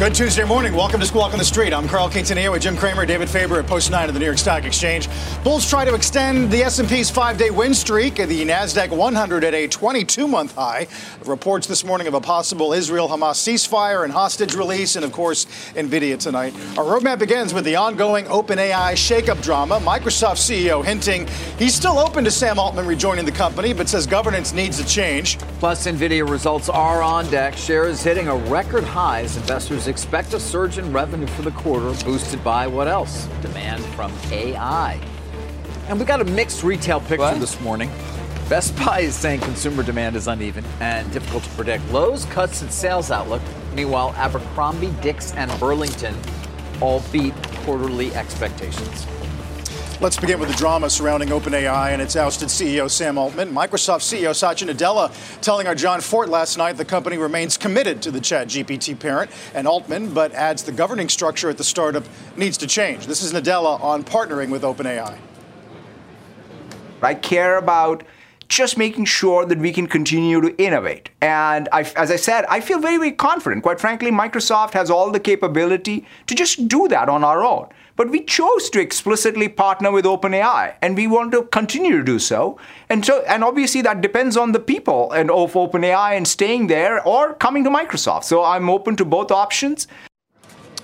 Good Tuesday morning. Welcome to Squawk on the Street. I'm Carl Quintanilla with Jim Cramer, David Faber at Post 9 of the New York Stock Exchange. Bulls try to extend the S&P's five-day win streak the NASDAQ 100 at a 22-month high. Reports this morning of a possible Israel-Hamas ceasefire and hostage release, and, of course, NVIDIA tonight. Our roadmap begins with the ongoing OpenAI shakeup drama. Microsoft CEO hinting he's still open to Sam Altman rejoining the company, but says governance needs a change. Plus, NVIDIA results are on deck. Shares hitting a record high as investors expect a surge in revenue for the quarter, boosted by what else? Demand from AI. And we got a mixed retail picture what? this morning. Best Buy is saying consumer demand is uneven and difficult to predict. Lowe's cuts its sales outlook. Meanwhile, Abercrombie, Dick's, and Burlington all beat quarterly expectations. Let's begin with the drama surrounding OpenAI and its ousted CEO Sam Altman. Microsoft CEO Satya Nadella telling our Jon Fortt last night the company remains committed to the ChatGPT parent and Altman, but adds the governing structure at the startup needs to change. This is Nadella on partnering with OpenAI. I care about just making sure that we can continue to innovate. And I, as I said, I feel very, very confident. Quite frankly, Microsoft has all the capability to just do that on our own. But we chose to explicitly partner with OpenAI, and we want to continue to do so. And so, and obviously that depends on the people and of OpenAI and staying there or coming to Microsoft. So I'm open to both options.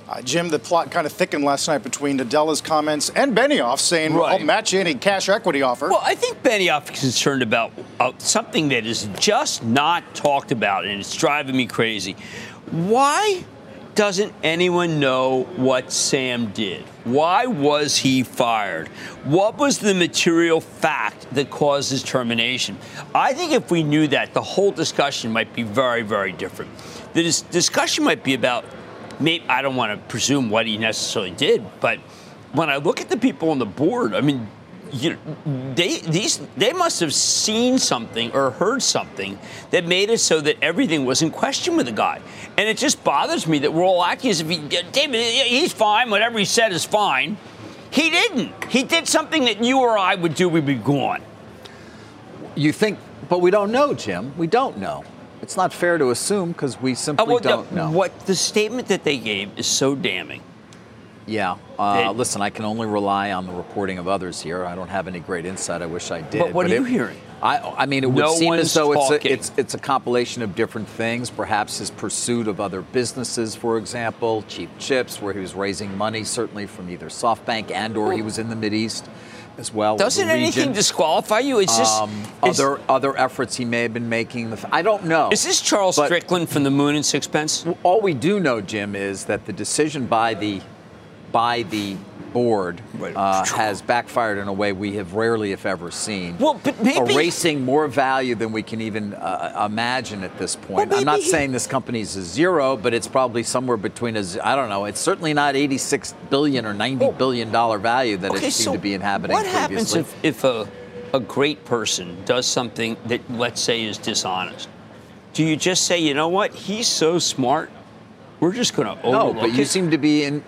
Uh, Jim, the plot kind of thickened last night between Nadella's comments and Benioff saying, right. I'll match any cash equity offer. Well, I think Benioff is concerned about uh, something that is just not talked about, and it's driving me crazy. Why doesn't anyone know what Sam did? Why was he fired? What was the material fact that caused his termination? I think if we knew that, the whole discussion might be very, very different. The dis- discussion might be about, maybe, I don't want to presume what he necessarily did, but when I look at the people on the board, I mean, you they these they must have seen something or heard something that made it so that everything was in question with the guy, and it just bothers me that we're all acting as if he, David he's fine, whatever he said is fine. He didn't. He did something that you or I would do. We'd be gone. You think, but we don't know, Jim. We don't know. It's not fair to assume because we simply uh, well, don't know. What the statement that they gave is so damning yeah. Uh, listen, I can only rely on the reporting of others here. I don't have any great insight. I wish I did. But what but are you hearing? I, I mean, it would no seem as though it's a, it's, it's a compilation of different things. Perhaps his pursuit of other businesses, for example, cheap chips, where he was raising money, certainly from either SoftBank and or he was in the Mid East as well. Doesn't anything disqualify you? It's just um, other other efforts he may have been making. I don't know. Is this Charles Strickland from the Moon and Sixpence? All we do know, Jim, is that the decision by the by the board uh, has backfired in a way we have rarely, if ever, seen. Well, but maybe erasing more value than we can even uh, imagine at this point. Well, I'm not saying this company is a zero, but it's probably somewhere between a I don't know. It's certainly not 86 billion or 90 well, billion dollar value that okay, it seemed so to be inhabiting. What previously. happens if, if a a great person does something that let's say is dishonest? Do you just say, you know what? He's so smart. We're just going to overlook No, but you seem to be in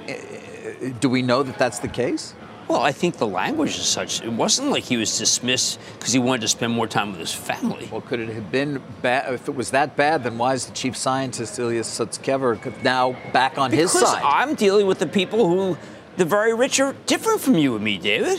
do we know that that's the case? Well, I think the language is such. It wasn't like he was dismissed because he wanted to spend more time with his family. Well, could it have been bad? If it was that bad, then why is the chief scientist Ilya Sutskever now back on because his side? I'm dealing with the people who, the very rich, are different from you and me, David.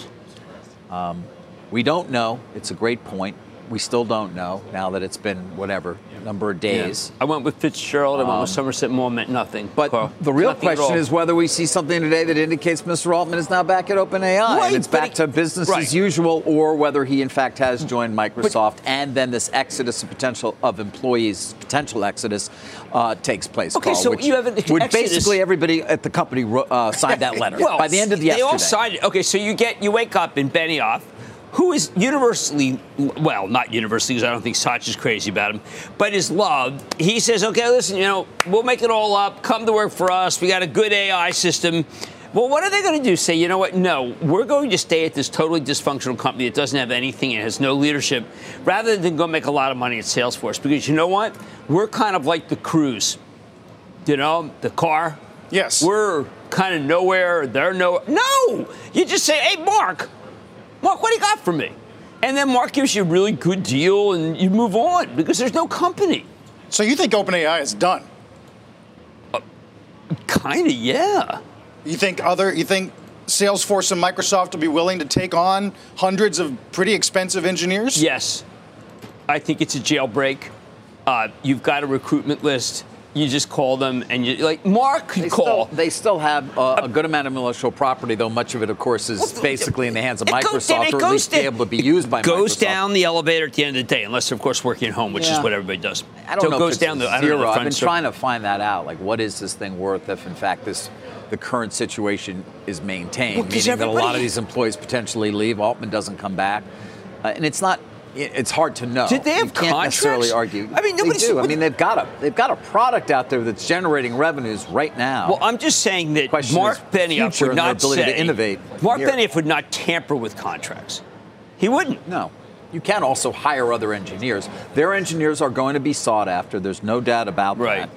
Um, we don't know. It's a great point we still don't know now that it's been whatever number of days. Yeah. I went with Fitzgerald. I went with um, Somerset Maugham. Meant nothing. But Carl. the real question is whether we see something today that indicates Mr. Altman is now back at OpenAI right, and it's back to business right. as usual, or whether he in fact has joined Microsoft, but, and then this exodus of potential of employees, potential exodus, uh, takes place. Okay, Carl, so which, you have an exodus. basically everybody at the company uh, signed that letter well, by the end of the yesterday. They all signed it. Okay, so you get you wake up in Benioff who is universally, well, not universally, because I don't think Satch is crazy about him, but is loved. He says, okay, listen, you know, we'll make it all up. Come to work for us. We got a good AI system. Well, what are they going to do? Say, you know what? No, we're going to stay at this totally dysfunctional company that doesn't have anything and has no leadership, rather than go make a lot of money at Salesforce. Because you know what? We're kind of like the cruise. You know, the car. Yes. We're kind of nowhere. They're no. No. You just say, hey, Mark. Mark, what do you got for me. And then Mark gives you a really good deal and you move on because there's no company. So you think OpenAI is done? Kind of, yeah. You think other you think Salesforce and Microsoft will be willing to take on hundreds of pretty expensive engineers? Yes. I think it's a jailbreak. Uh, you've got a recruitment list. You just call them and you like Mark could They call. still, they still have uh, a good amount of intellectual property, though much of it, of course, is Well, basically in the hands of It goes Microsoft, down- it or at goes least be able to be used by it goes Microsoft. down the elevator at the end of the day, unless of course, working at home, which is what everybody does. I don't so know it goes if it's down the I don't zero. know, the I've been trying to find that out. Like, what is this thing worth if, in fact, this the current situation is maintained, Well, 'cause meaning that a lot of these employees potentially leave, Altman doesn't come back, uh, and it's not. It- It's hard to know. Did they have you can't necessarily contracts? argue. I mean, they nobody's- do. I mean, they've got a they've got a product out there that's generating revenues right now. Well, I'm just saying that Question Mark Benioff would not ability say to innovate Mark here. Benioff would not tamper with contracts. He wouldn't. No. You can also hire other engineers. Their engineers are going to be sought after. There's no doubt about Right. that.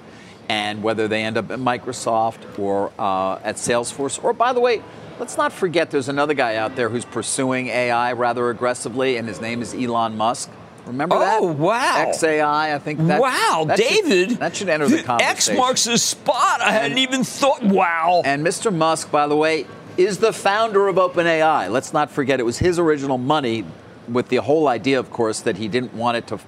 And whether they end up at Microsoft or uh, at Salesforce, or by the way, let's not forget there's another guy out there who's pursuing AI rather aggressively, and his name is Elon Musk. Remember that? Oh, wow. XAI, I think that. wow, that should- David. that should enter the conversation. X marks the spot. I hadn't even thought. Wow. And Mr. Musk, by the way, is the founder of OpenAI. Let's not forget it was his original money, with the whole idea, of course, that he didn't want it to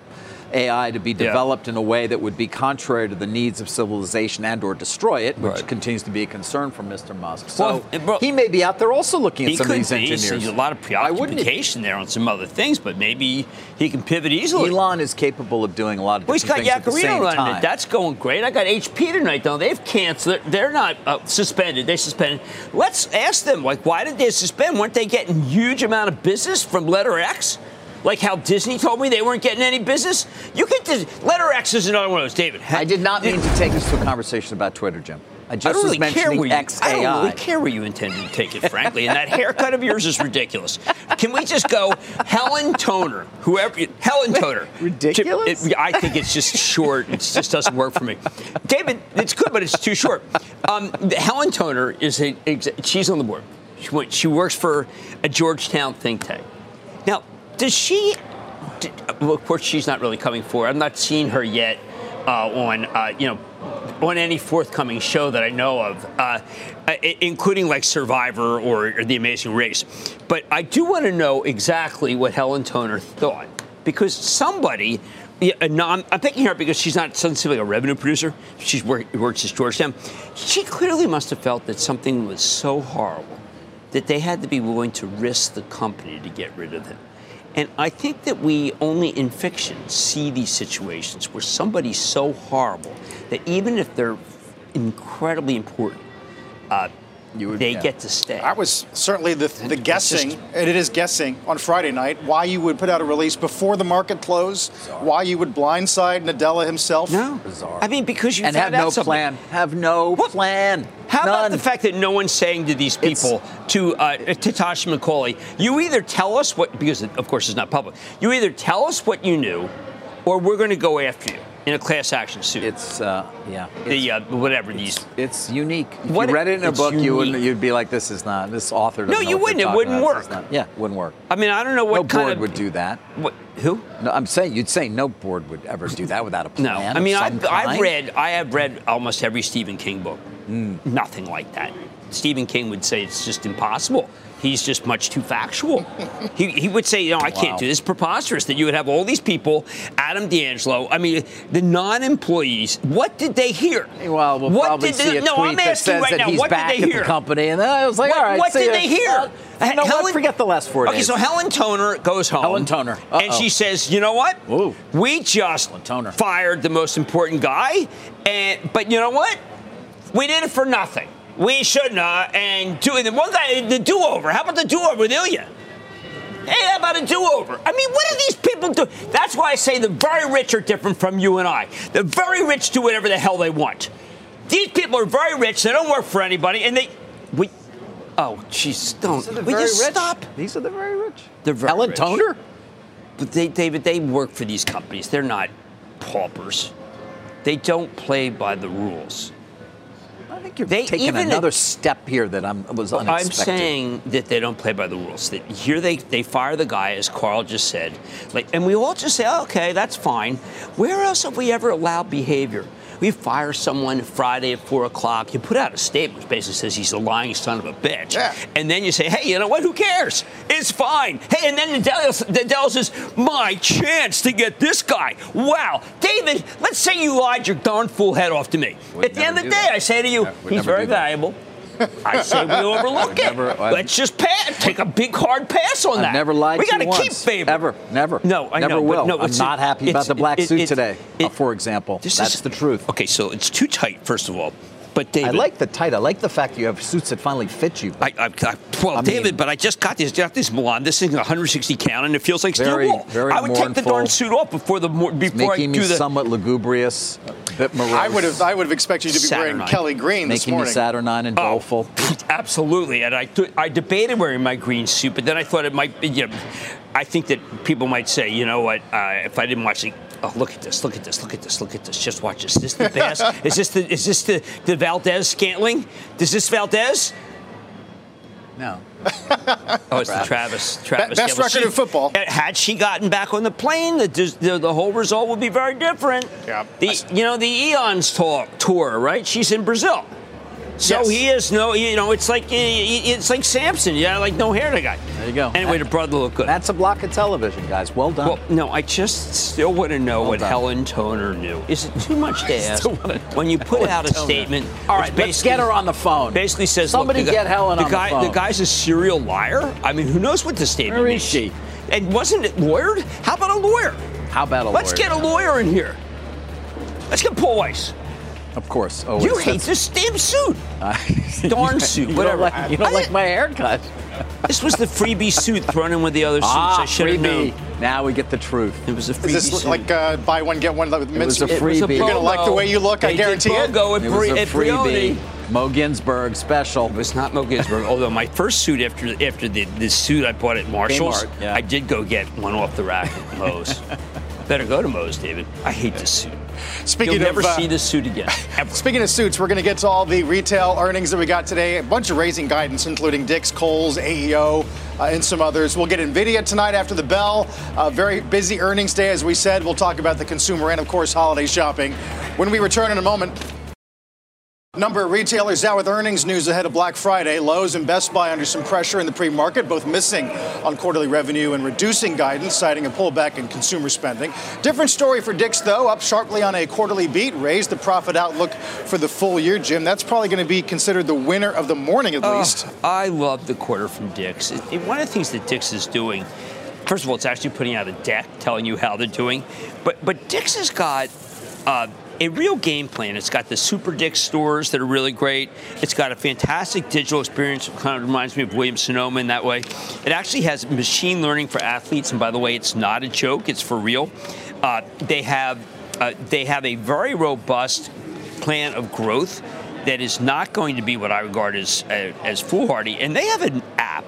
AI to be Yeah. developed in a way that would be contrary to the needs of civilization and or destroy it, which Right. continues to be a concern for Mr. Musk. So Well, bro- he may be out there also looking at some of these be. engineers. There's a lot of preoccupation there on some other things, but maybe he can pivot easily. Elon is capable of doing a lot of Well, he's different got things at the Yaccarino same running time. it. That's going great. I got HP tonight, though. They've canceled. They're not uh, suspended. They suspended. Let's ask them, like, why did they suspend? Weren't they getting huge amount of business from Letter X? Like how Disney told me they weren't getting any business? You get this. Letter X is another one of those, David. I did not mean to take this to a conversation about Twitter, Jim. I just I don't was really care mentioning where you. XAI. I don't really care where you intended to take it, frankly. And that haircut of yours is ridiculous. Can we just go Helen Toner, whoever Helen Toner? Ridiculous? It- I think it's just short. It just doesn't work for me. David, it's good, but it's too short. Um, Helen Toner is a. She's on the board. She, went, she works for a Georgetown think tank. Now, does she? d- Well, of course, she's not really coming forward. I've not seen her yet uh, on, uh, you know, on any forthcoming show that I know of, uh, including like Survivor or, or The Amazing Race. But I do want to know exactly what Helen Toner thought because somebody. I'm, I'm picking her because she's not like a revenue producer. She work, works at Georgetown. She clearly must have felt that something was so horrible that they had to be willing to risk the company to get rid of him. And I think that we only in fiction see these situations where somebody's so horrible that even if they're incredibly important, uh, would- they yeah. get to stay. I was certainly the, the guessing, just- and it is guessing on Friday night, why you would put out a release before the market closed, why you would blindside Nadella himself. no, Bizarre. I mean because you and have no something. plan. Have no What? plan. How about the fact that no one's saying to these It's- people, to uh, to Tasha McCauley, you either tell us what, because of course it's not public, you either tell us what you knew, or we're going to go after you in a class action suit. It's uh, yeah. the uh, whatever these. It's unique. If What- you read it in a it's book, you wouldn't. You'd be like, "This is not. This author." Doesn't No, you wouldn't. It wouldn't about. Work. not- yeah, wouldn't work. I mean, I don't know what no kind board of would do that. What, who? No, I'm saying you'd say no board would ever do that without a plan. No, I mean I've, I've read I have read almost every Stephen King book. Hmm. Nothing like that. Stephen King would say it's just impossible. He's just much too factual. he, he would say, you know, I can't do this. It's preposterous that you would have all these people, Adam D'Angelo. I mean, the non-employees. What did they hear? Well, we'll what probably did see they, a no, tweet I'm that says right that now. he's what back did they at hear? the company, and then I was like, What, "All right, what see did ya." they hear? Uh, you know Helen- what? Forget the last four days. Okay, so Helen Toner goes home. Helen Toner. And Uh-oh. she says, you know what? Ooh. We just Toner. fired the most important guy. And but you know what? We did it for nothing. We shouldn't have. And do the one guy, the do-over. How about the do-over with Ilya? Hey, how about a do-over? I mean, what do these people do? That's why I say the very rich are different from you and I. The very rich do whatever the hell they want. These people are very rich. They don't work for anybody, and they. We. Oh, jeez, don't. These are the we very just rich. stop. These are the very rich. They're very Helen rich. Toner. But they, David, they work for these companies. They're not paupers. They don't play by the rules. I think you're They taking even- another step here that I'm, was unexpected. I'm saying that they don't play by the rules. That here they, they fire the guy, as Carl just said, like, and we all just say, oh, okay, that's fine. Where else have we ever allowed behavior? We fire someone Friday at four o'clock. You put out a statement which basically says he's a lying son of a bitch, Yeah. and then you say, hey, you know what? Who cares? It's fine. Hey, and then the Dallas, the Dallas says, my chance to get this guy. Wow, David. Let's say you lied your darn fool head off to me. Would at the end of the day, that. I say to you, Yeah, he's very do that. valuable. I say we overlook it. never- Let's just pass. Take a big hard pass on I've that. never lied We to got to keep favor. Ever, never. No, I never know, will. no, I'm not happy about the black it- suit it- today, it- uh, for example. That's is- the truth. Okay, so it's too tight. First of all, but David, I like the tight. I like the fact you have suits that finally fit you. I, I, I, well, I mean- David, but I just got this, got this Milan. This thing 160 count, and it feels like Very- steel wool. very I would take the darn suit off before the mor- before I making me do the. somewhat lugubrious, a bit morose. I would have I would have expected you to be wearing Kelly Green this making me morning. saturnine and Oh, doleful. absolutely. And I, th- I debated wearing my green suit, but then I thought it might be, you know, I think that people might say, you know what, uh, if I didn't watch the, oh, look at this, look at this, look at this, look at this, just watch this. Is this the best? is this the, is this the, the Valdes-Scantling? Is this Valdes? No. Oh, it's the Travis. Travis. best Yeah, record she- in football. Had she gotten back on the plane, the, the, the whole result would be very different. Yeah. The, you know, the Eons tour, tour, right? She's in Brazil. So Yes. he is no, you know, it's like it's like Samson. Yeah, like no hair, the guy. There you go. Anyway, That- the brother looked good. That's a block of television, guys. Well done. well, no, I just still want to know Well what done. Helen Toner knew. Is it too much to ask? still wanna know when you put out a Toner. statement, All right, let's get her on the phone. Basically says, Somebody look, get guy- Helen the on the guy, phone. guy's a serial liar. I mean, who knows what the statement Where means? is she? And wasn't it lawyered? How about a lawyer? How about a lawyer? Let's lawyer? get a lawyer in here. Let's get Paul Weiss. Of course. Oh, You hate this damn suit. that's- Darn suit, You whatever. Don't like, you don't I like my haircut. This was the freebie suit thrown in with the other suits. Ah, I should have known. freebie. Now we get the truth. It was a freebie Is this suit. like uh, buy one get one with was a It was a freebie. You're gonna like the way you look, I They guarantee did it. BOGO at, It was Bri- a at Brioni. freebie. Moe Ginsburg special. It was not Moe Ginsburg, although my first suit after after the, the suit I bought at Marshall's, yeah. I did go get one off the rack at Moe's. Better go to Moe's, David. I hate this suit. Speaking You'll never of, uh, see this suit again. Speaking of suits, we're going to get to all the retail earnings that we got today. A bunch of raising guidance, including Dick's, Kohl's, AEO, uh, and some others. We'll get Nvidia tonight after the bell. Uh, very busy earnings day, as we said. We'll talk about the consumer and, of course, holiday shopping. When we return in a moment. Number of retailers out with earnings news ahead of Black Friday. Lowe's and Best Buy under some pressure in the pre-market, both missing on quarterly revenue and reducing guidance, citing a pullback in consumer spending. Different story for Dick's, though, up sharply on a quarterly beat, raised the profit outlook for the full year. Jim, that's probably going to be considered the winner of the morning, at Oh, least. I love the quarter from Dick's. It- it- one of the things that Dick's is doing, first of all, it's actually putting out a deck telling you how they're doing. But but Dick's has got uh, a real game plan. It's got the Super Dick's stores that are really great. It's got a fantastic digital experience. It kind of reminds me of Williams Sonoma in that way. It actually has machine learning for athletes, and by the way, it's not a joke. It's for real. Uh, they have uh, they have a very robust plan of growth that is not going to be what I regard as uh, as foolhardy. And they have an app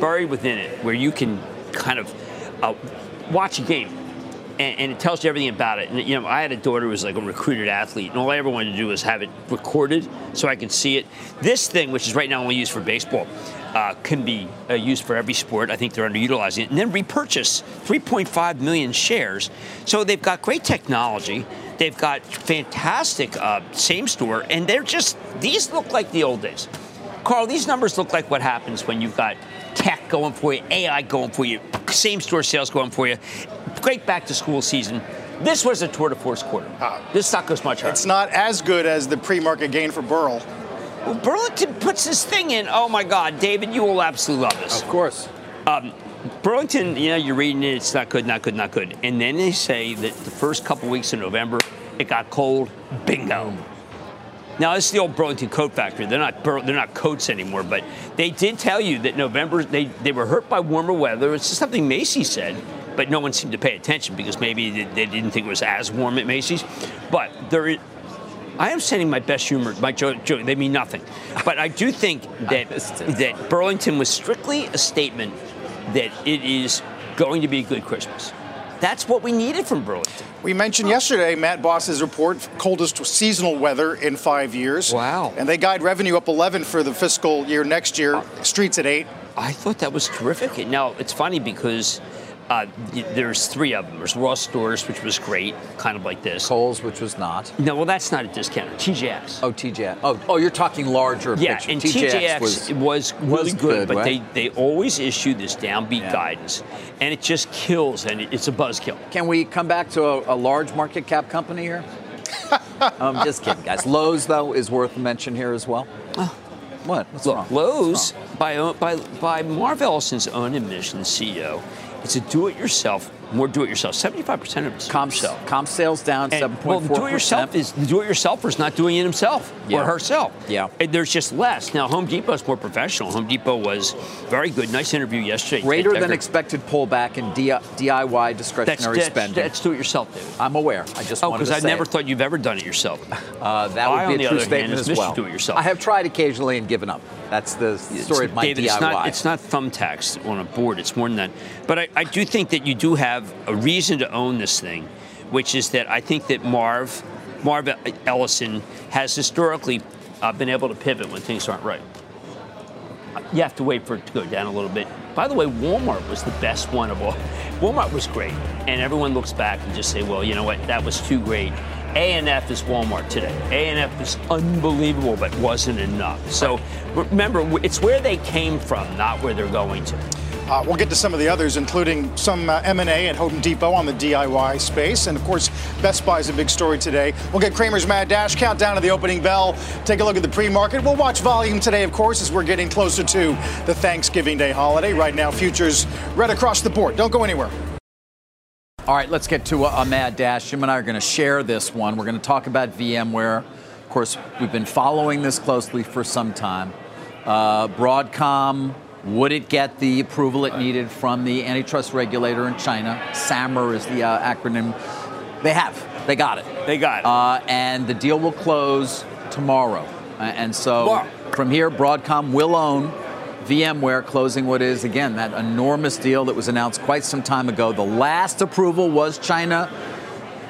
buried within it where you can kind of uh, watch a game. And, and it tells you everything about it. And you know, I had a daughter who was like a recruited athlete, and all I ever wanted to do was have it recorded so I can see it. This thing, which is right now only used for baseball, uh, can be uh, used for every sport. I think they're underutilizing it, and then repurchase 3.5 million shares. So they've got great technology. They've got fantastic uh, same store, and they're just these look like the old days. Carl, these numbers look like what happens when you've got tech going for you, AI going for you, same store sales going for you. Great back to school season. This was a tour de force quarter. Ah. this stock goes much higher. It's not as good as the pre-market gain for Burl. Well, Burlington puts this thing in. Oh my God, David, you will absolutely love this. Of course. Um, Burlington, you know, you're reading it, it's not good, not good, not good. And then they say that the first couple weeks in November, it got cold. Bingo. Now this is the old Burlington Coat Factory. They're not Bur- they're not coats anymore, but they did tell you that November they, they were hurt by warmer weather. It's just something Macy said, but no one seemed to pay attention because maybe they, they didn't think it was as warm at Macy's. But there is, I am sending my best humor. My joke, joke they mean nothing, but I do think that that Burlington was strictly a statement that it is going to be a good Christmas. that's what we needed from Burlington. We mentioned yesterday Matt Boss's report, coldest seasonal weather in five years. Wow. And they guide revenue up 11 for the fiscal year next year. Streets at eight. I thought that was terrific. Now it's funny because uh, there's three of them. There's Ross Stores, which was great, kind of like this. Kohl's, which was not. No, well, that's not a discounter. TJX. Oh, TJX. Oh, oh, you're talking larger yeah, picture. and TJX, TJX was, was, was really good, good, but right? they, they always issue this downbeat Yeah. guidance, and it just kills, and it's a buzzkill. Can we come back to a, a large market cap company here? I'm just kidding, guys. Lowe's, though, is worth a mention here as well. What? What's Look, wrong? Lowe's, by, by, by Marv Ellison's own admission, CEO, it's a do-it-yourself, more do-it-yourself. 75% of it's Comp, yourself. comp sales down 7.4%. well, do-it-yourself is the do-it-yourselfer's not doing it himself Yeah. or herself. Yeah. And there's just less. Now, Home Depot's more professional. Home Depot was very good. Nice interview yesterday. Greater than expected pullback in DIY discretionary that's, spending. that's do-it-yourself, David. I'm aware. I just Oh, because I never it. thought you've ever done it yourself. Uh, that I, would be a true hand, statement is as well. Do-it-yourself. I have tried occasionally and given up. That's the story of my David, DIY. It's not, it's not thumbtacks on a board. It's more than that. But I, I do think that you do have a reason to own this thing, which is that I think that Marv, Marv Ellison, has historically uh, been able to pivot when things aren't right. You have to wait for it to go down a little bit. By the way, Walmart was the best one of all. Walmart was great, and everyone looks back and just say, "Well, you know what? That was too great." A&F is Walmart today. A&F is unbelievable, but wasn't enough. So remember, it's where they came from, not where they're going to. Uh, we'll get to some of the others, including some uh, M&A at Home Depot on the DIY space, and of course, Best Buy is a big story today. We'll get Cramer's Mad Dash countdown to the opening bell. Take a look at the pre-market. We'll watch volume today, of course, as we're getting closer to the Thanksgiving Day holiday. Right now, futures red across the board. Don't go anywhere. All right, let's get to a, a mad dash. Jim and I are going to share this one. We're going to talk about VMware. Of course, we've been following this closely for some time. Uh, Broadcom, would it get the approval it needed from the antitrust regulator in China? SAMR is the uh, acronym. They have. They got it. They got it. Uh, and the deal will close tomorrow. Uh, and so Wow. from here, Broadcom will own VMware, closing what is, again, that enormous deal that was announced quite some time ago. The last approval was China.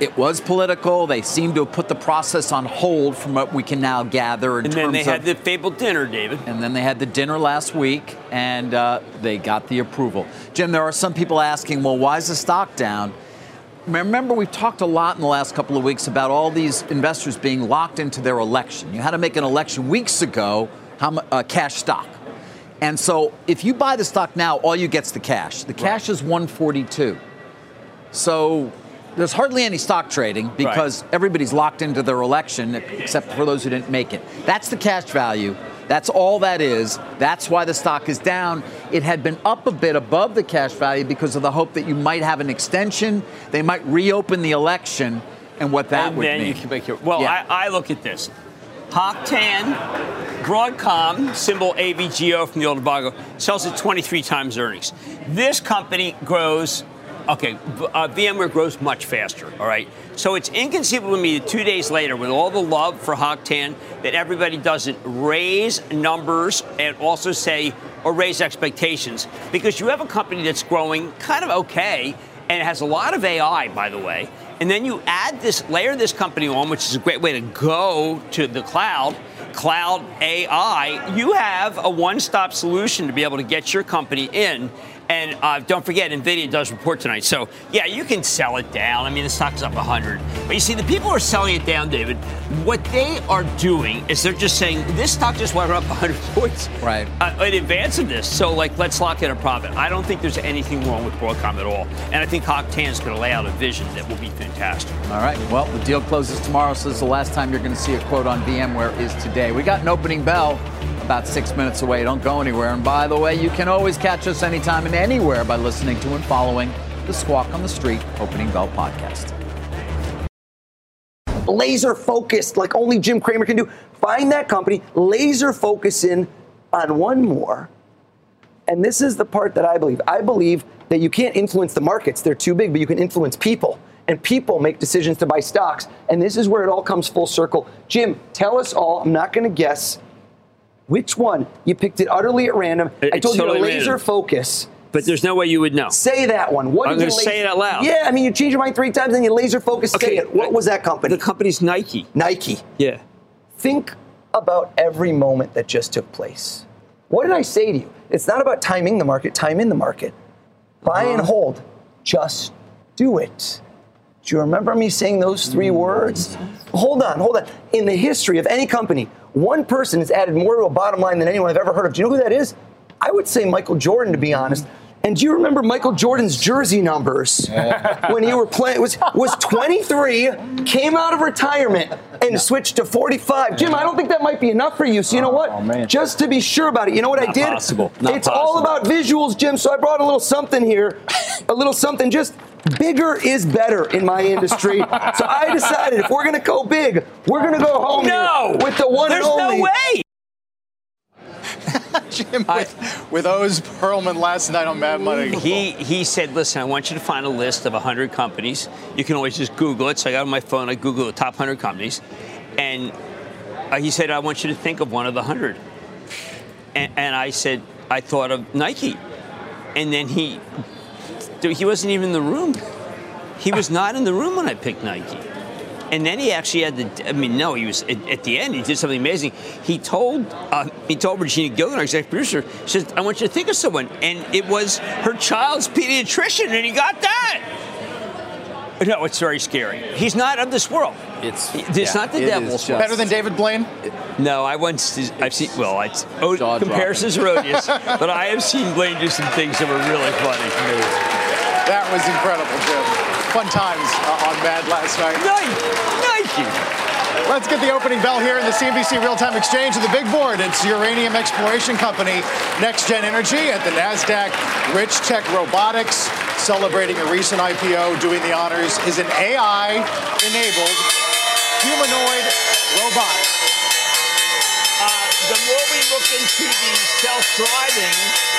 It was political. They seem to have put the process on hold from what we can now gather in and then they of. had the fabled dinner, David. and then they had the dinner last week, and uh, they got the approval. Jim, there are some people asking, well, why is the stock down? Remember, we've talked a lot in the last couple of weeks about all these investors being locked into their election. You had to make an election weeks ago, how uh, cash stock. And so if you buy the stock now, all you get's the cash. The cash is 142. So there's hardly any stock trading because everybody's locked into their election except for those who didn't make it. That's the cash value. That's all that is. That's why the stock is down. It had been up a bit above the cash value because of the hope that you might have an extension. They might reopen the election and what that and would then mean. you can make your. Well, Yeah. I, I look at this. Hock Tan, Broadcom, symbol AVGO from the old Vago, sells at 23 times earnings. This company grows, okay, uh, VMware grows much faster, all right? So it's inconceivable to me that two days later, with all the love for Hock Tan, that everybody doesn't raise numbers and also say, or raise expectations, because you have a company that's growing kind of okay and it has a lot of AI, by the way. And then you add this, layer this company on, which is a great way to go to the cloud, cloud AI. You have a one stop solution to be able to get your company in. And uh, don't forget, NVIDIA does report tonight. So, yeah, you can sell it down. I mean, the stock's up 100. But you see, the people who are selling it down, David, what they are doing is they're just saying, this stock just went up 100 points Right. uh, in advance of this. So, like, let's lock in a profit. I don't think there's anything wrong with Broadcom at all. And I think Hock Tan is going to lay out a vision that will be fantastic. All right. Well, the deal closes tomorrow, so this is the last time you're going to see a quote on VMware is today. We got an opening bell about six minutes away. Don't go anywhere. And by the way, you can always catch us anytime and anywhere by listening to and following the Squawk on the Street Opening Bell podcast. laser focused like only Jim Cramer can do. Find that company, laser focus in on one more. And this is the part that I believe. I believe that you can't influence the markets, they're too big, but you can influence people. And people make decisions to buy stocks. And this is where it all comes full circle. Jim, tell us all, I'm not going to guess which one. You picked it utterly at random. I told you to laser random. focus. But there's no way you would know. Say that one. What I'm did you gonna say it out loud. Yeah, I mean, you change your mind three times, then you laser focus. say it. What was that company? The company's Nike. Nike. Yeah. Think about every moment that just took place. What did I say to you? It's not about timing the market, time in the market. Buy and uh-huh. hold. Just do it. Do you remember me saying those three words? Hold on, hold on. In the history of any company, one person has added more to a bottom line than anyone I've ever heard of. Do you know who that is? I would say Michael Jordan, to be honest. And do you remember Michael Jordan's jersey numbers when you were playing? Was was 23, came out of retirement and switched to 45. Jim, I don't think that might be enough for you. So you know oh, what? Just to be sure about it, you know what I did? possible. Not it's all about visuals, Jim. So I brought a little something here, a little something. Just bigger is better in my industry. so I decided if we're gonna go big, we're gonna go home No! with the one There's and only. no way. Jim with, with Oz Pearlman last night on Mad Money. He he said, listen, I want you to find a list of 100 companies. You can always just Google it. So I got on my phone, I Google the top 100 companies, and uh, he said, I want you to think of one of the 100. And, and I said, I thought of Nike, and then he he wasn't even in the room. He was not in the room when I picked Nike. And then he actually had the. I mean, no, he was at, at the end. He did something amazing. He told uh, he told Regina Gilligan, our executive producer, she says, "I want you to think of someone," and it was her child's pediatrician, and he got that. No, it's very scary. He's not of this world. It's It's yeah, not the it is devil's just- Better than David Blaine? No, I once I've seen. Well, it's oh, comparisons are odious, but I have seen Blaine do some things that were really funny. That was incredible, Jim. Fun times uh, on Mad last night. Nike, Nike. Let's get the opening bell here in the CNBC Real-Time Exchange of the big board. It's uranium exploration company NexGen Energy at the NASDAQ. Richtech Robotics celebrating a recent IPO. Doing the honors is an AI-enabled humanoid robot. Uh, the more we look into the self-driving uh,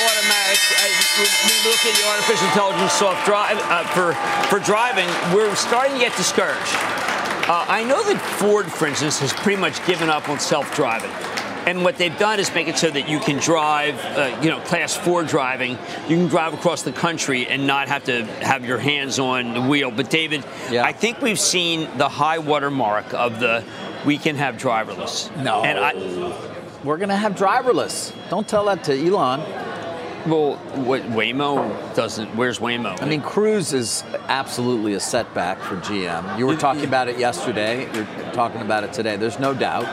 automatic, uh, we we look at the artificial intelligence soft drive uh, for for driving, we're starting to get discouraged. Uh, I know that Ford, for instance, has pretty much given up on self-driving. And what they've done is make it so that you can drive, uh, you know, class four driving. You can drive across the country and not have to have your hands on the wheel. But David, Yeah. I think we've seen the high water mark of the we can have driverless. No. And I, We're going to have driverless. Don't tell that to Elon. Well, what Waymo doesn't. Where's Waymo? I mean, Cruise is absolutely a setback for GM. You were talking about it yesterday. You're talking about it today. There's no doubt.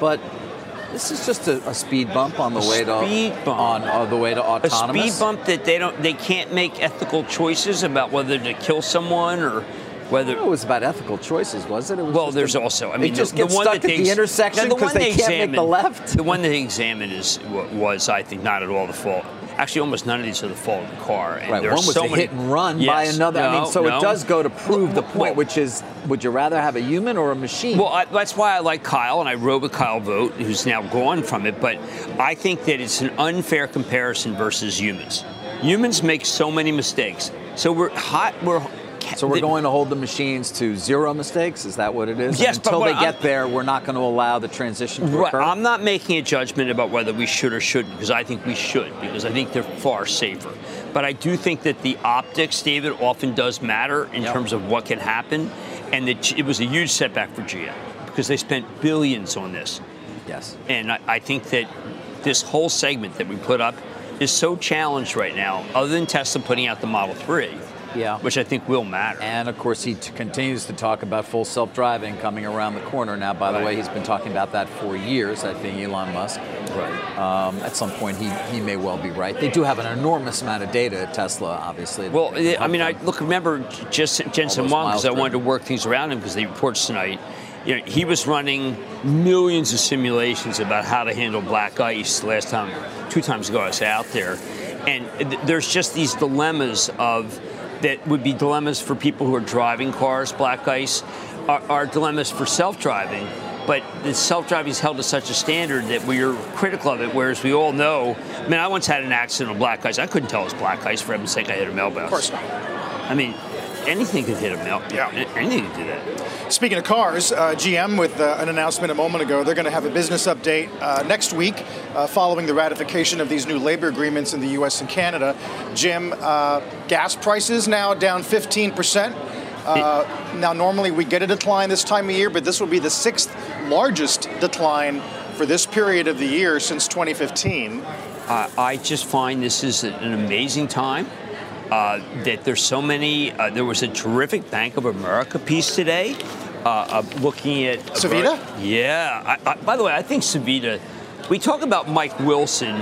But this is just a, a speed bump on the way to on uh, the way to autonomous. a speed bump that they don't, they can't make ethical choices about whether to kill someone or whether. It was about ethical choices, was it? it was Well, there's a- also, I they mean, just the, the one stuck that at they the intersection the because one they can't make the left. The one that they examined is was, I think, not at all the fault. Actually, almost none of these are the fault of the car. And Right, one was so a many- hit and run by Yes, another. I mean, so no. it does go to prove the Well, point, which is, would you rather have a human or a machine? Well, I, that's why I like Kyle, and I rode with Kyle Vogt, who's now gone from it. But I think that it's an unfair comparison versus humans. Humans make so many mistakes. So we're hot. We're so we're going to hold the machines to zero mistakes. Is that what it is? Yes, And until they I'm- get there, we're not going to allow the transition to Right. occur. I'm not making a judgment about whether we should or shouldn't because I think we should because I think they're far safer. But I do think that the optics, David, often does matter in Yep. terms of what can happen, and that it was a huge setback for GM because they spent billions on this. yes. And I, I think that this whole segment that we put up is so challenged right now, other than Tesla putting out the Model 3, Yeah. which I think will matter. And of course, he t- continues to talk about full self-driving coming around the corner. Now, by the Right. way, he's been talking about that for years. I think Elon Musk. right. Um, at some point, he, he may well be right. They do have an enormous amount of data at Tesla, obviously. Well, they can yeah, I mean, I look. Remember, just Jensen Huang, because I wanted to work things around him because the reports tonight. You know, he was running millions of simulations about how to handle black ice. The last time, two times ago, I was out there, and th- there's just these dilemmas of that would be dilemmas for people who are driving cars. Black ice are, are dilemmas for self-driving. But the self-driving is held to such a standard that we're critical of it, whereas we all know. I mean, I once had an accident on black ice. I couldn't tell it was black ice. For heaven's sake, I hit a mailbox. Of course not. I mean, anything could hit them. Yeah. anything could do that. Speaking of cars, uh, GM with uh, an announcement a moment ago, they're going to have a business update uh, next week uh, following the ratification of these new labor agreements in the U.S. and Canada. Jim, uh, gas prices now down 15 percent. Uh, now, normally we get a decline this time of year, but this will be the sixth largest decline for this period of the year since 2015. Uh, I just find this is an amazing time. Uh, that there's so many. Uh, there was a terrific Bank of America piece today, uh, looking at Savita. Yeah. I, I, by the way, I think Savita. We talk about Mike Wilson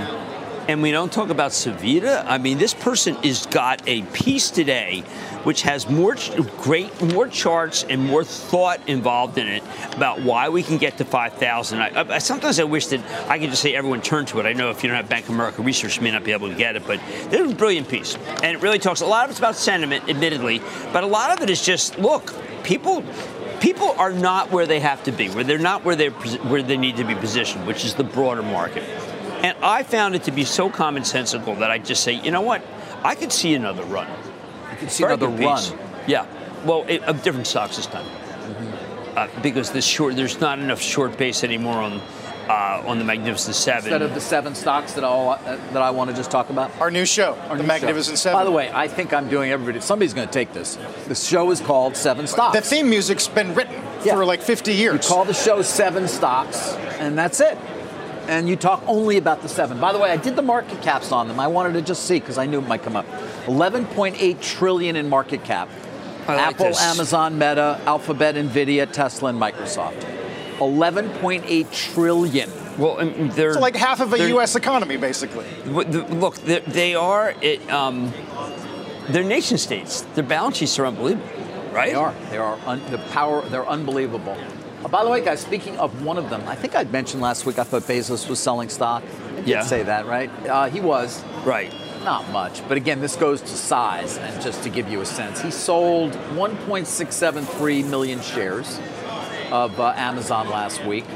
and we don't talk about Savita. I mean, this person has got a piece today which has more great, more charts and more thought involved in it about why we can get to 5,000. I, I, sometimes I wish that I could just say everyone turn to it. I know if you don't have Bank of America research, you may not be able to get it, but it's a brilliant piece, and it really talks. A lot of it's about sentiment, admittedly, but a lot of it is just look, people people are not where they have to be, where they're not where they where they need to be positioned, which is the broader market. And I found it to be so commonsensical that I just say, you know what? I could see another run. You could see Very another run. Yeah. Well, it, of different stocks this time. Mm-hmm. Uh, because this short, there's not enough short base anymore on uh, on the Magnificent Seven. Instead of the seven stocks that all uh, that I want to just talk about. Our new show, Our the new Magnificent show. Seven. By the way, I think I'm doing everybody. Somebody's going to take this. The show is called Seven Stocks. The theme music's been written yeah. for like 50 years. You call the show Seven Stocks, and that's it and you talk only about the seven. By the way, I did the market caps on them. I wanted to just see because I knew it might come up. 11.8 trillion in market cap. Like Apple, this. Amazon, Meta, Alphabet, Nvidia, Tesla, and Microsoft. 11.8 trillion. Well, they're so like half of a U.S. economy, basically. Look, they are. It, um, they're nation states. Their balance sheets are unbelievable, right? They are. They are. Un- the power. They're unbelievable. Oh, by the way, guys, speaking of one of them, I think I'd mentioned last week I thought Bezos was selling stock. I did yeah. say that, right? Uh, he was. Right. Not much, but again, this goes to size, and just to give you a sense, he sold 1.673 million shares of uh, Amazon last week.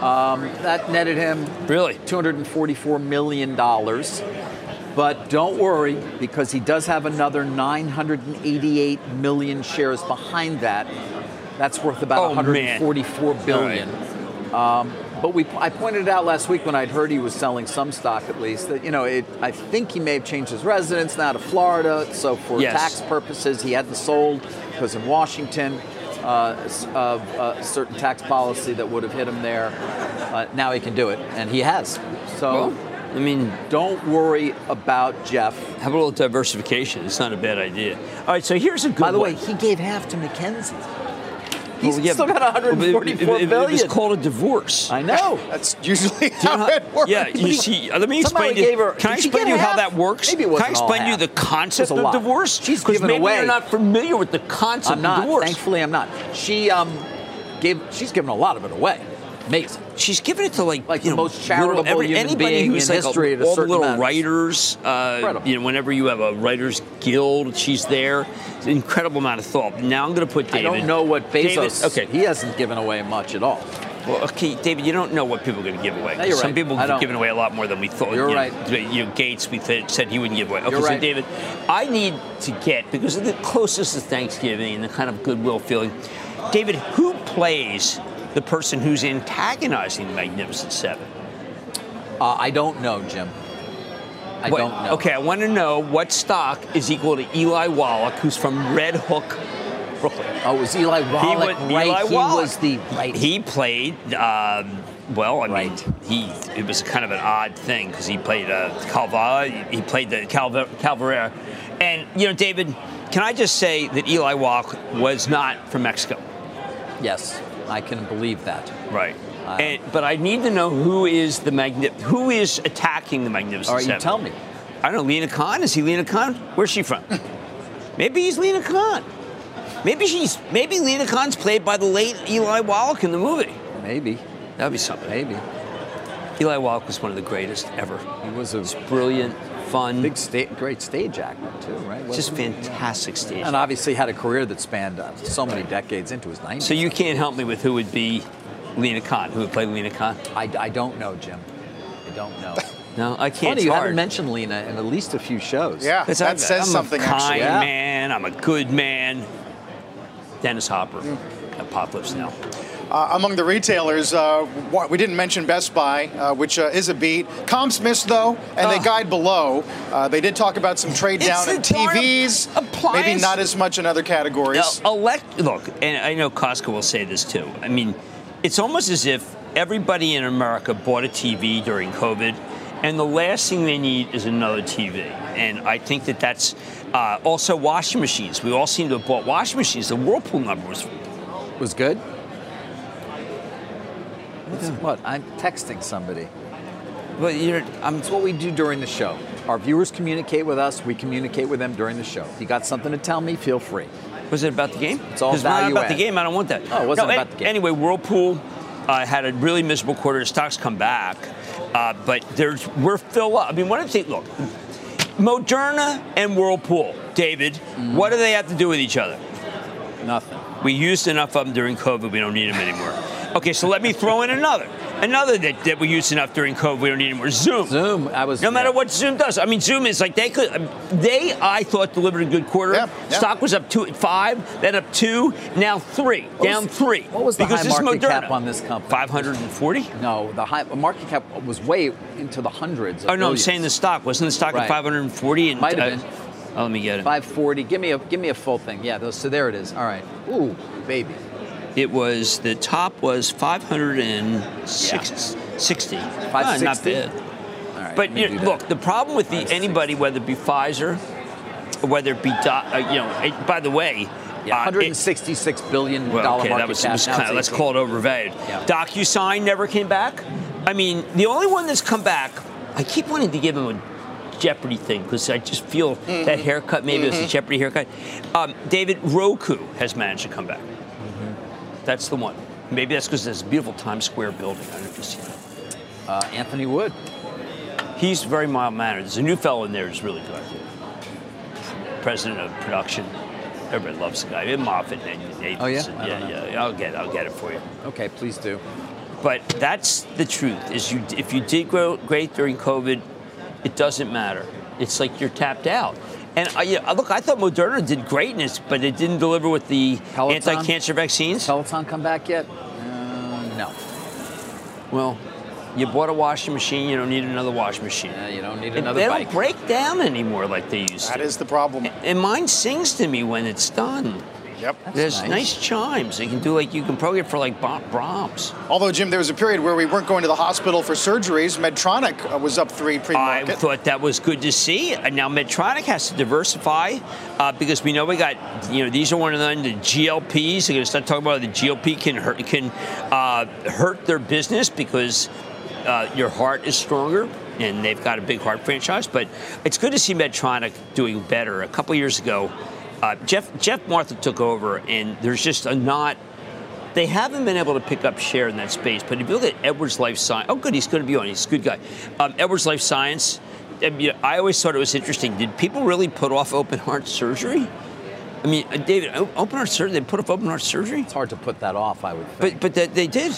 Um, that netted him really 244 million dollars. But don't worry, because he does have another 988 million shares behind that that's worth about oh, 144 man. billion. Right. Um, but we, I pointed out last week when I'd heard he was selling some stock at least that you know it, I think he may have changed his residence now to Florida. So for yes. tax purposes, he hadn't sold because in Washington, uh, of uh, certain tax policy that would have hit him there. Uh, now he can do it, and he has. So. Well, I mean, don't worry about Jeff. Have a little diversification. It's not a bad idea. All right, so here's a good. By the one. way, he gave half to MacKenzie. He's well, yeah, still got 144 it, it, billion. It's called a divorce. I know. That's usually how, how it works. Yeah, you see, let me explain to you. Her, can I explain to you how that works? Maybe it wasn't Can I explain to you the concept of divorce? She's giving maybe away. you're not familiar with the concept I'm not, of divorce. Thankfully, I'm not. She um, gave. She's given a lot of it away. Amazing. She's given it to like like you the know, most charitable little, every, anybody who's in like history a, at a all the little writers. Uh, you know, whenever you have a writers guild, she's there. It's an incredible amount of thought. Now I'm going to put David. I don't know what Bezos. David, okay, he hasn't given away much at all. Well, okay, David, you don't know what people are going to give away. No, Some right. people have given away a lot more than we thought. You're you right. You know, Gates, we th- said he wouldn't give away. Okay, you're so right. David, I need to get because of the closest to Thanksgiving and the kind of goodwill feeling. David, who plays the person who's antagonizing the Magnificent Seven? Uh, I don't know, Jim. I What- don't know. Okay, I want to know what stock is equal to Eli Wallach, who's from Red Hook, Brooklyn. Oh, was Eli Wallach, was, right? Eli he Wallach. was the right. He played. Um, well, I Right. mean, he it was kind of an odd thing because he played uh, Calva, he played the Calvarera, and you know, David, can I just say that Eli Wallach was not from Mexico, yes, I can believe that. right? Uh, and, but I need to know who is the magni- who is attacking the Magnificent All right, you Seven. tell me. I don't know. Lina Khan is he Lina Khan? Where's she from? maybe he's Lina Khan. Maybe she's maybe Lina Khan's played by the late Eli Wallach in the movie. Maybe, That'd be something. maybe. Eli Wallach was one of the greatest ever. He was a He's brilliant, fun, big, sta- great stage actor too, right? just fantastic stage. And obviously had a career that spanned uh, so many decades into his 90s. So you can't help me with who would be Lina Khan, who would play Lina Khan. I, I don't know, Jim. I don't know. No, I can't. Funny, it's you hard. haven't mentioned Lena in at least a few shows. Yeah, Because that I'm- says I'm something. a kind actually. Yeah. man. I'm a good man. Dennis Hopper, Apocalypse Now. Uh, among the retailers, uh, we didn't mention Best Buy, uh, which uh, is a beat. Comps missed though, and they Oh. guide below. Uh, they did talk about some trade down in TVs, appliance- maybe not as much in other categories. Now, elect, look, and I know Costco will say this too. I mean, it's almost as if everybody in America bought a TV during COVID, and the last thing they need is another TV. And I think that that's uh, also washing machines. We all seem to have bought washing machines. The Whirlpool number was Was good? What's, what? I'm texting somebody. Well, you're, I'm, It's what we do during the show. Our viewers communicate with us. We communicate with them during the show. If you got something to tell me, feel free. was it about the game? It's all we're not value about the game. I don't want that. Oh, it wasn't No, about the game. Anyway, Whirlpool uh, had a really miserable quarter. The stocks come back, uh, but there's we're fill up. I mean, one of the things. Look, Moderna and Whirlpool, David. Mm-hmm. What do they have to do with each other? Nothing. We used enough of them during COVID. We don't need them anymore. Okay, so let me throw in another. Another that, that we used enough during COVID. We don't need anymore. Zoom. Zoom. I was. No matter yeah. what Zoom does, I mean, Zoom is like they could. They, I thought, delivered a good quarter. Yeah, yeah. Stock was up two, five, then up two, now three, down was- three. what was the because high this market Moderna. cap on this company? Five hundred and forty. No, the high market cap was way into the hundreds. Of Oh no, I'm saying the stock wasn't the stock Right. at five hundred and forty. And Might have uh, been. Oh, let me get it. 540. Give me a give me a full thing. Yeah, those, so there it is. All right. Ooh, baby. It was the top was five hundred and sixty. Ah, not 560? bad. Right. But you know, look, the problem with the anybody, whether it be Pfizer, whether it be, uh, you know, it, by the way, Yeah, uh, it- 166 billion Well, dollar okay, market that was, cap. was kind of, let's call it overvalued. Yeah. DocuSign never came back. I mean, the only one that's come back, I keep wanting to give him a Jeopardy thing because I just feel that haircut, maybe it was a Jeopardy haircut. Um, David, Roku has managed to come back. That's the one. Maybe that's because there's a beautiful Times Square building. I don't know if you've seen it. Uh, Anthony Wood. He's very mild mannered. There's a new fellow in there who's really good. President of production. Everybody loves the guy. And Moffat and Nathan. Oh, yeah? I yeah, don't yeah. I'll get, I'll get it for you. Okay, please do. But that's the truth. Is you if you did grow great during COVID, it doesn't matter. It's like you're tapped out. And I, yeah, look, I thought Moderna did greatness, but it didn't deliver with the Peloton? anti-cancer vaccines. Peloton come back yet? Uh, no. Well, you bought a washing machine. You don't need another washing machine. Uh, you don't need And another they bike. don't break down anymore like they used that to. That is the problem. and mine sings to me when it's done. Yep. There's nice. nice. chimes. You can do like you can program it for like Bra- Brahms. Although, Jim, there was a period where we weren't going to the hospital for surgeries. Medtronic uh, was up three I pre-market. I thought that was good to see. And now Medtronic has to diversify uh, because we know we got, you know, these are one of them, the GLPs. They're going to start talking about the GLP can hurt can uh, hurt their business because uh, your heart is stronger. And they've got a big heart franchise, but it's good to see Medtronic doing better. A couple years ago, uh, Geoff Geoff Martha took over, and there's just a not they haven't been able to pick up share in that space. But if you look at Edwards Life Science, oh, good, he's going to be on. He's a good guy. Um, Edwards Life Science. I, mean, I always thought it was interesting. Did people really put off open heart surgery? I mean, uh, David, open heart surgery. They put off open heart surgery, It's hard to put that off, I would think. but but they, they did.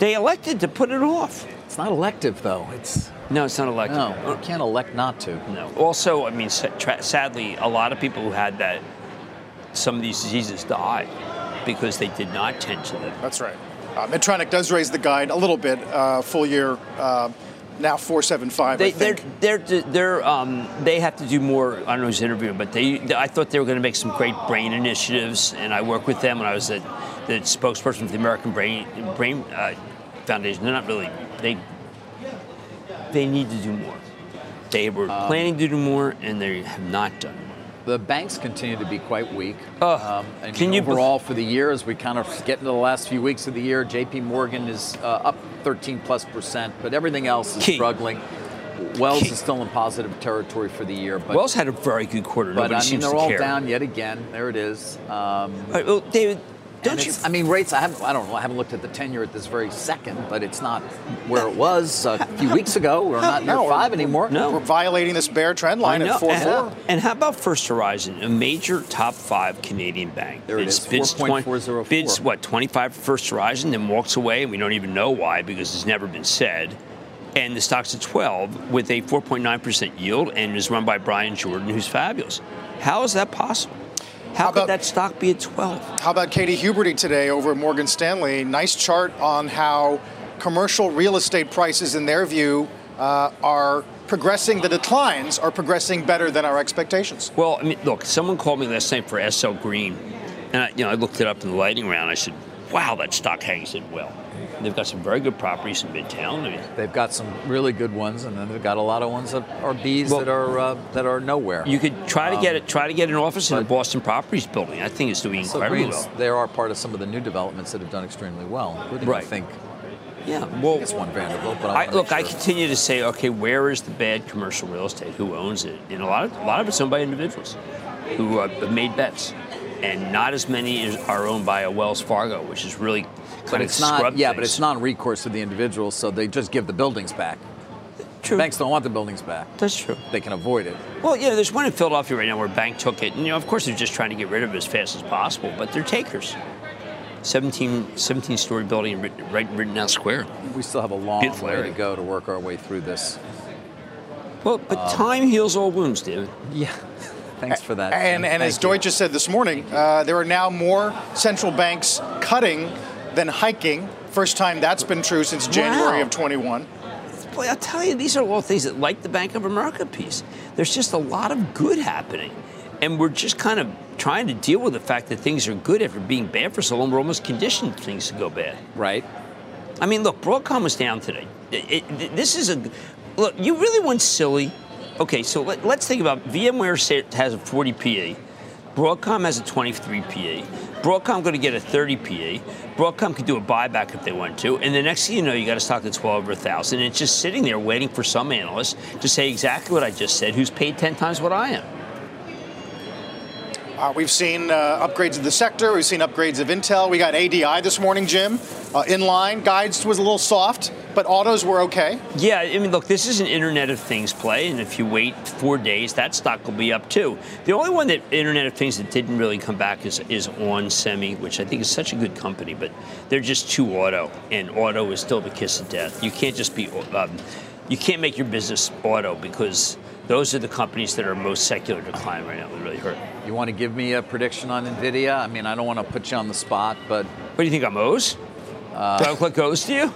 They elected to put it off. it's not elective, though. It's No, it's not elected. no, you can't elect not to. No. Also, I mean, tra- sadly, a lot of people who had that, some of these diseases died because they did not tend to them. That's right. Uh, Medtronic does raise the guide a little bit, uh, full year, uh, now 475, They, I they're, think. they're, they're, um, they have to do more. I don't know who's interviewing, but they, I thought they were going to make some great brain initiatives, and I worked with them when I was the, the spokesperson for the American Brain Brain uh, Foundation. They're not really. They they need to do more. They were Um, planning to do more, and they have not done. more. The banks continue to be quite weak. Oh, and can you overall for the year, as we kind of get into the last few weeks of the year, J.P. Morgan is uh, up 13 plus percent, but everything else is Key. struggling. Wells Key. is still in positive territory for the year, but Wells had a very good quarter. but Nobody I mean they're all care. down yet again. There it is. Um, right, well, David, don't you? I mean, rates. I haven't. I don't know. I haven't looked at the ten-year at this very second, but it's not where it was a few weeks ago. We're not near five anymore. No. We're violating this bear trend line at 4 and, 4. and how about First Horizon, a major top five Canadian bank? There it Bids- is, bids 4.404. Bids what, 25 for First Horizon, then walks away, and we don't even know why because it's never been said. and the stock's at 12 with a 4.9% yield and is run by Bryan Jordan, who's fabulous. How is that possible? How, How could about- that stock be at 12? How about Katy Huberty today over at Morgan Stanley? Nice chart on how commercial real estate prices, in their view, uh, are progressing. The declines are progressing better than our expectations. Well, I mean, look, someone called me last night for SL Green, and I, you know, I looked it up in the lightning round. I said, "Wow, that stock hangs in well." They've got some very good properties in Midtown. I mean, They've got some really good ones, and then they've got a lot of ones that are bees Well- that are uh, that are nowhere. you could try to get it, try to get an office in the Boston Properties building. I think it's doing so incredibly well. they are part of some of the new developments that have done extremely well, including Right. I think Yeah, well, it's one Vanderbilt, but I, look, I continue to say, okay, where is the bad commercial real estate? Who owns it? And a lot of a lot of it's owned by individuals who uh, have made bets, and not as many are owned by a Wells Fargo, which is really But it's not. scrubbed Yeah, things. but it's non-recourse to the individuals, so they just give the buildings back. true. Banks don't want the buildings back. That's true. They can avoid it. Well, yeah, there's one in Philadelphia right now where a bank took it, and you know, of course, they're just trying to get rid of it as fast as possible, but they're takers. 17, 17 story building right, right in Rittenhouse Square. We still have a long Beautiful way to go to work our way through this. Well, but Um, time heals all wounds, David. Yeah. Thanks for that. And, and as you. Deutsche said this morning, uh, there are now more central banks cutting than hiking. First time that's been true since January Wow. of 21. Boy, I'll tell you, these are all things that, like the Bank of America piece, there's just a lot of good happening. And we're just kind of trying to deal with the fact that things are good after being bad for so long. We're almost conditioned things to go bad. right. I mean, look, Broadcom was down today. It- it- this is a look. You really want silly? Okay, so let, us think about VMware has a 40 PA, Broadcom has a 23 PA. Broadcom going to get a 30 PA. Broadcom could do a buyback if they want to, and the next thing you know, you got a stock that's well over a thousand. And it's just sitting there waiting for some analyst to say exactly what I just said, who's paid 10 times what I am. Uh, we've seen uh, upgrades of the sector. We've seen upgrades of Intel. We got ADI this morning, Jim, uh, in line. Guides was a little soft, but autos were okay. Yeah, I mean, look, this is an Internet of Things play, and if you wait four days, that stock will be up too. The only one that Internet of Things that didn't really come back is is On Semi, which I think is such a good company, but they're just too auto, and auto is still the kiss of death. You can't just be, um, you can't make your business auto because those are the companies that are most secular decline right now. They really hurt. You want to give me a prediction on Nvidia? I mean, I don't want to put you on the spot, but What do you think I'm Oz? do I look like Oz to you?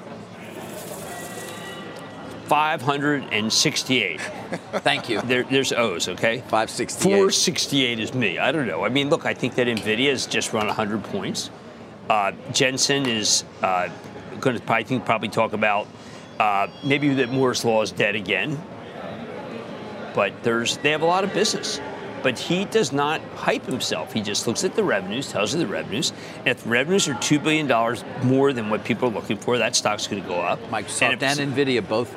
568. thank you. There, there's Oz, okay? 568. 468 is me. I don't know. I mean, look, I think that NVIDIA has just run 100 points. Uh, Jensen is uh, going to, I think, probably talk about uh, maybe that Moore's Law is dead again. But there's, they have a lot of business. But he does not hype himself. He just looks at the revenues, tells you the revenues. And if revenues are $2 billion more than what people are looking for, that stock's going to go up. Microsoft if- and Nvidia both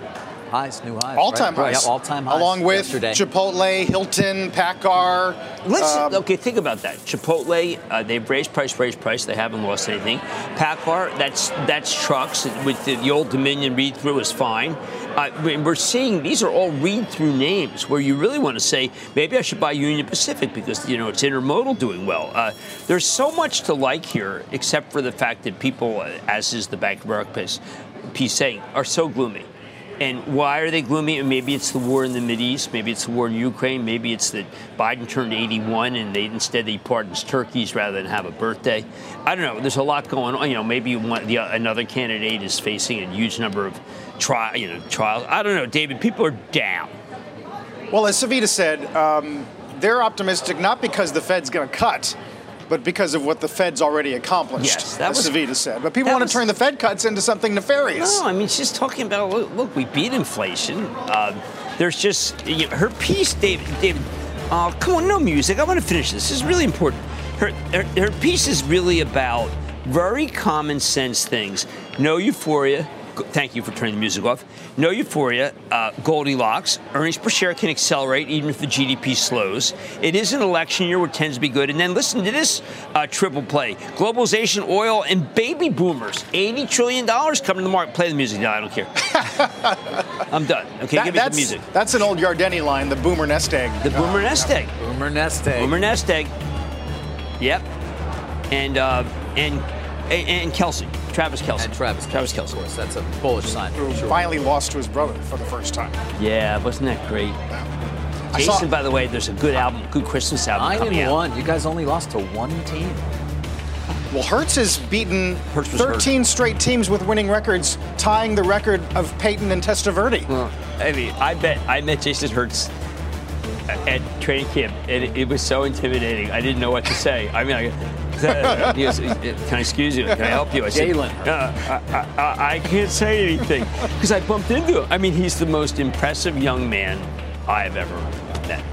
highs, new highs. All-time right? highs. Yeah, all-time highs. Along with yesterday. Chipotle, Hilton, PACCAR. Let's um, okay. Think about that. Chipotle, uh, they've raised price, raised price. They haven't lost anything. PACCAR, that's that's trucks with the, the old Dominion read through is fine. Uh, we- we're seeing these are all read through names where you really want to say maybe I should buy Union Pacific because you know it's intermodal doing well. Uh, there's so much to like here, except for the fact that people, uh, as is the Bank of America piece, piece saying, are so gloomy. And why are they gloomy? Maybe it's the war in the Mideast. Maybe it's the war in Ukraine. Maybe it's that Biden turned 81 and they instead he pardons turkeys rather than have a birthday. I don't know. There's a lot going on. You know, maybe one, the, another candidate is facing a huge number of trial, you know, trials. I don't know, David. People are down. Well, as Savita said, um, they're optimistic not because the Fed's going to cut, but because of what the Fed's already accomplished, Yes, that as was- Savita said. But people want was- to turn the Fed cuts into something nefarious. No, I mean she's talking about look, look we beat inflation. Uh, there's just you know, her piece, David. David, uh, come on, no music. I want to finish this. This is really important. Her, her her piece is really about very common sense things. No euphoria. G- Thank you for turning the music off. No euphoria. Uh, Goldilocks. Earnings per share can accelerate even if the GDP slows. It is an election year, which tends to be good. And then listen to this uh, triple play: globalization, oil, and baby boomers. Eighty trillion dollars coming to the market. Play the music. No, I don't care. I'm done. Okay, That- give me the music. that's an old Yardeni line, the boomer nest egg. The boomer nest egg. Boomer nest egg. Boomer nest egg. Yep. And uh, and and, and Kelce. Travis Kelce. And Travis, Travis Kelce, Kelce. Of course, that's a bullish sign. Who For sure. finally lost to his brother for the first time. Yeah, wasn't that great? I Jason, saw- by the way, there's a good album, good Christmas album Nine coming and out. one. You guys only lost to one team. Well, Hurts has beaten Hurts was hurt. 13 straight teams with winning records, tying the record of Peyton and Testaverde. Well, I mean, I bet I met Jason Hurts at training camp, and it, it was so intimidating. I didn't know what to say. I mean, I, he goes, "Can I excuse you? Can I help you?" I said, Jalen. uh, I, I, I can't say anything because I bumped into him. I mean, he's the most impressive young man I have ever met.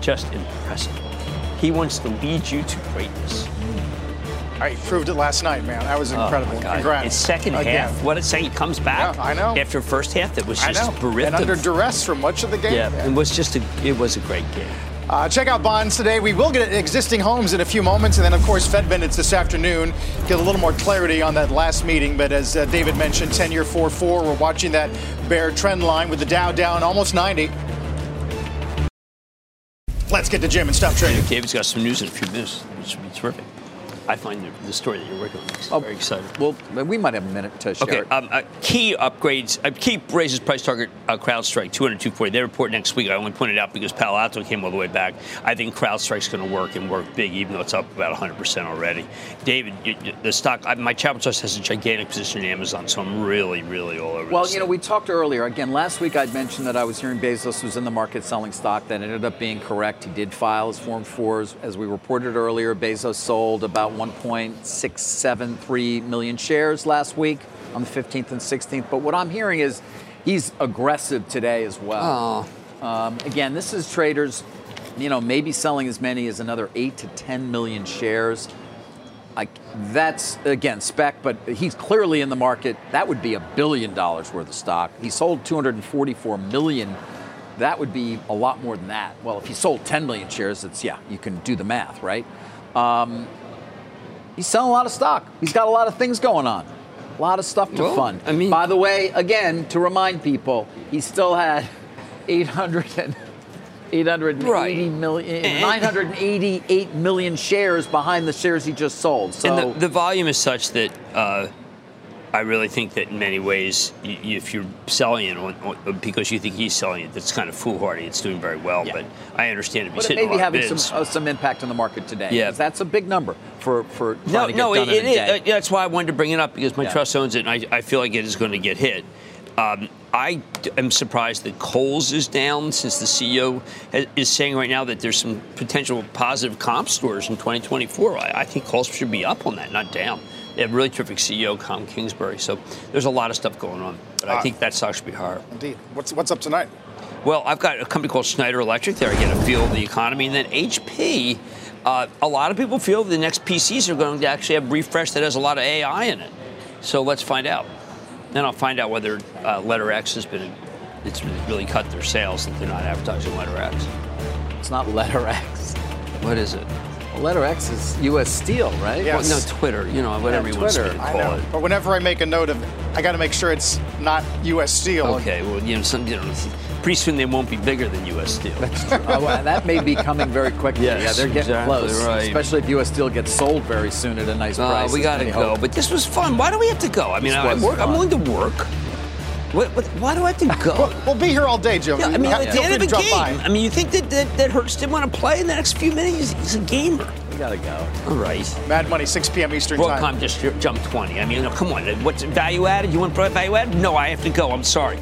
Just impressive. He wants to lead you to greatness. I proved it last night, man. That was incredible. Oh my God. Congrats. It's second Again. half. What it's saying, he comes back. Yeah, I know. After first half, that was I just know. bereft And under of- duress for much of the game. Yeah, it was just a it was a great game. Uh, check out bonds today. We will get existing homes in a few moments, and then of course Fed minutes this afternoon. Get a little more clarity on that last meeting. But as uh, David mentioned, 10-year 4-4. We're watching that bear trend line with the Dow down almost 90. Let's get to Jim and stop trading. David's got some news in a few minutes, be terrific. I find the, the story that you're working on Oh, very excited. Well, we might have a minute to share Okay, um, uh, key upgrades. Uh, key raises price target uh, CrowdStrike 200, 240. They report next week. I only pointed out because Palo Alto came all the way back. I think CrowdStrike's going to work and work big, even though it's up about 100% already. David, you, the stock, I, my Chapel Trust has a gigantic position in Amazon, so I'm really, really all over this. Well, you know, we talked earlier. Again, last week I'd mentioned that I was hearing Bezos was in the market selling stock. That ended up being correct. He did file his Form 4s. As we reported earlier, Bezos sold about 1.673 million shares last week on the 15th and 16th. But what I'm hearing is he's aggressive today as well. Um, again, this is traders, you know, maybe selling as many as another 8 to 10 million shares. Like that's again spec, but he's clearly in the market. That would be a billion dollars worth of stock. He sold 244 million. That would be a lot more than that. Well, if he sold 10 million shares, it's yeah, you can do the math, right? Um, he's selling a lot of stock. He's got a lot of things going on, a lot of stuff to Well, fund. I mean- by the way, again to remind people, he still had 800 and 880 Right. million, And- 988 million shares behind the shares he just sold. So and the, the volume is such that uh, I really think that in many ways, if you're selling it on, on, because you think he's selling it, that's kind of foolhardy. It's doing very well, Yeah. but I understand if he's but it may be a lot of having bids. some uh, some impact on the market today. Yeah. that's a big number for for trying no, to get no, done it, it is. That's why I wanted to bring it up because my Yeah. trust owns it, and I, I feel like it is going to get hit. Um, I am surprised that Kohl's is down since the CEO is saying right now that there's some potential positive comp stores in 2024. I, I think Kohl's should be up on that, not down. They have a really terrific CEO, Colin Kingsbury. So there's a lot of stuff going on, but I Ah. think that stock should be higher. Indeed. What's what's up tonight? Well, I've got a company called Schneider Electric there. I get a feel of the economy. And then HP, uh, a lot of people feel the next PCs are going to actually have refresh that has a lot of AI in it. So let's find out. Then I'll find out whether uh, Letter X has been, it's really cut their sales that they're not advertising Letter X. It's not letter X. What is it? Letter X is U.S. Steel, right? Yeah. Well, no, Twitter, you know, whatever Yeah, you want to I call know. it. But whenever I make a note of, it, I got to make sure it's not U.S. Steel. Okay, well, you know, some, you know, pretty soon they won't be bigger than U.S. Steel. Oh, well, that may be coming very quickly. Yes, yeah, they're getting exactly close. right. Especially if U.S. Steel gets sold very soon at a nice Uh, price. we got to go. hope. But this was fun. Why do we have to go? I mean, This I work, I'm willing to work. What, what, why do I have to go? We'll, we'll be here all day, Jim. Yeah, I mean, Ha- at the end of to a game, by. I mean, you think that, that, that Hurts didn't want to play in the next few minutes? He's, he's a gamer. we got to go. All right. Mad Money, 6 p.m. Eastern Time. Broadcom just ju- jumped 20. I mean, no, come on. What's value added? You want value added? No, I have to go. I'm sorry.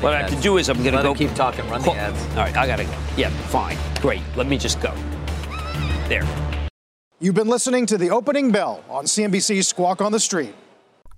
What I have to do is I'm going to go. keep talking. Run the ads. All right, I got to go. Yeah, fine. Great. Let me just go. There. You've been listening to the opening bell on CNBC's Squawk on the Street.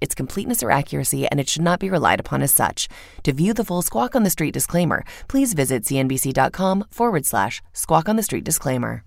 its completeness or accuracy, and it should not be relied upon as such. To view the full Squawk on the Street disclaimer, please visit cnbc.com forward slash Squawk on the Street disclaimer.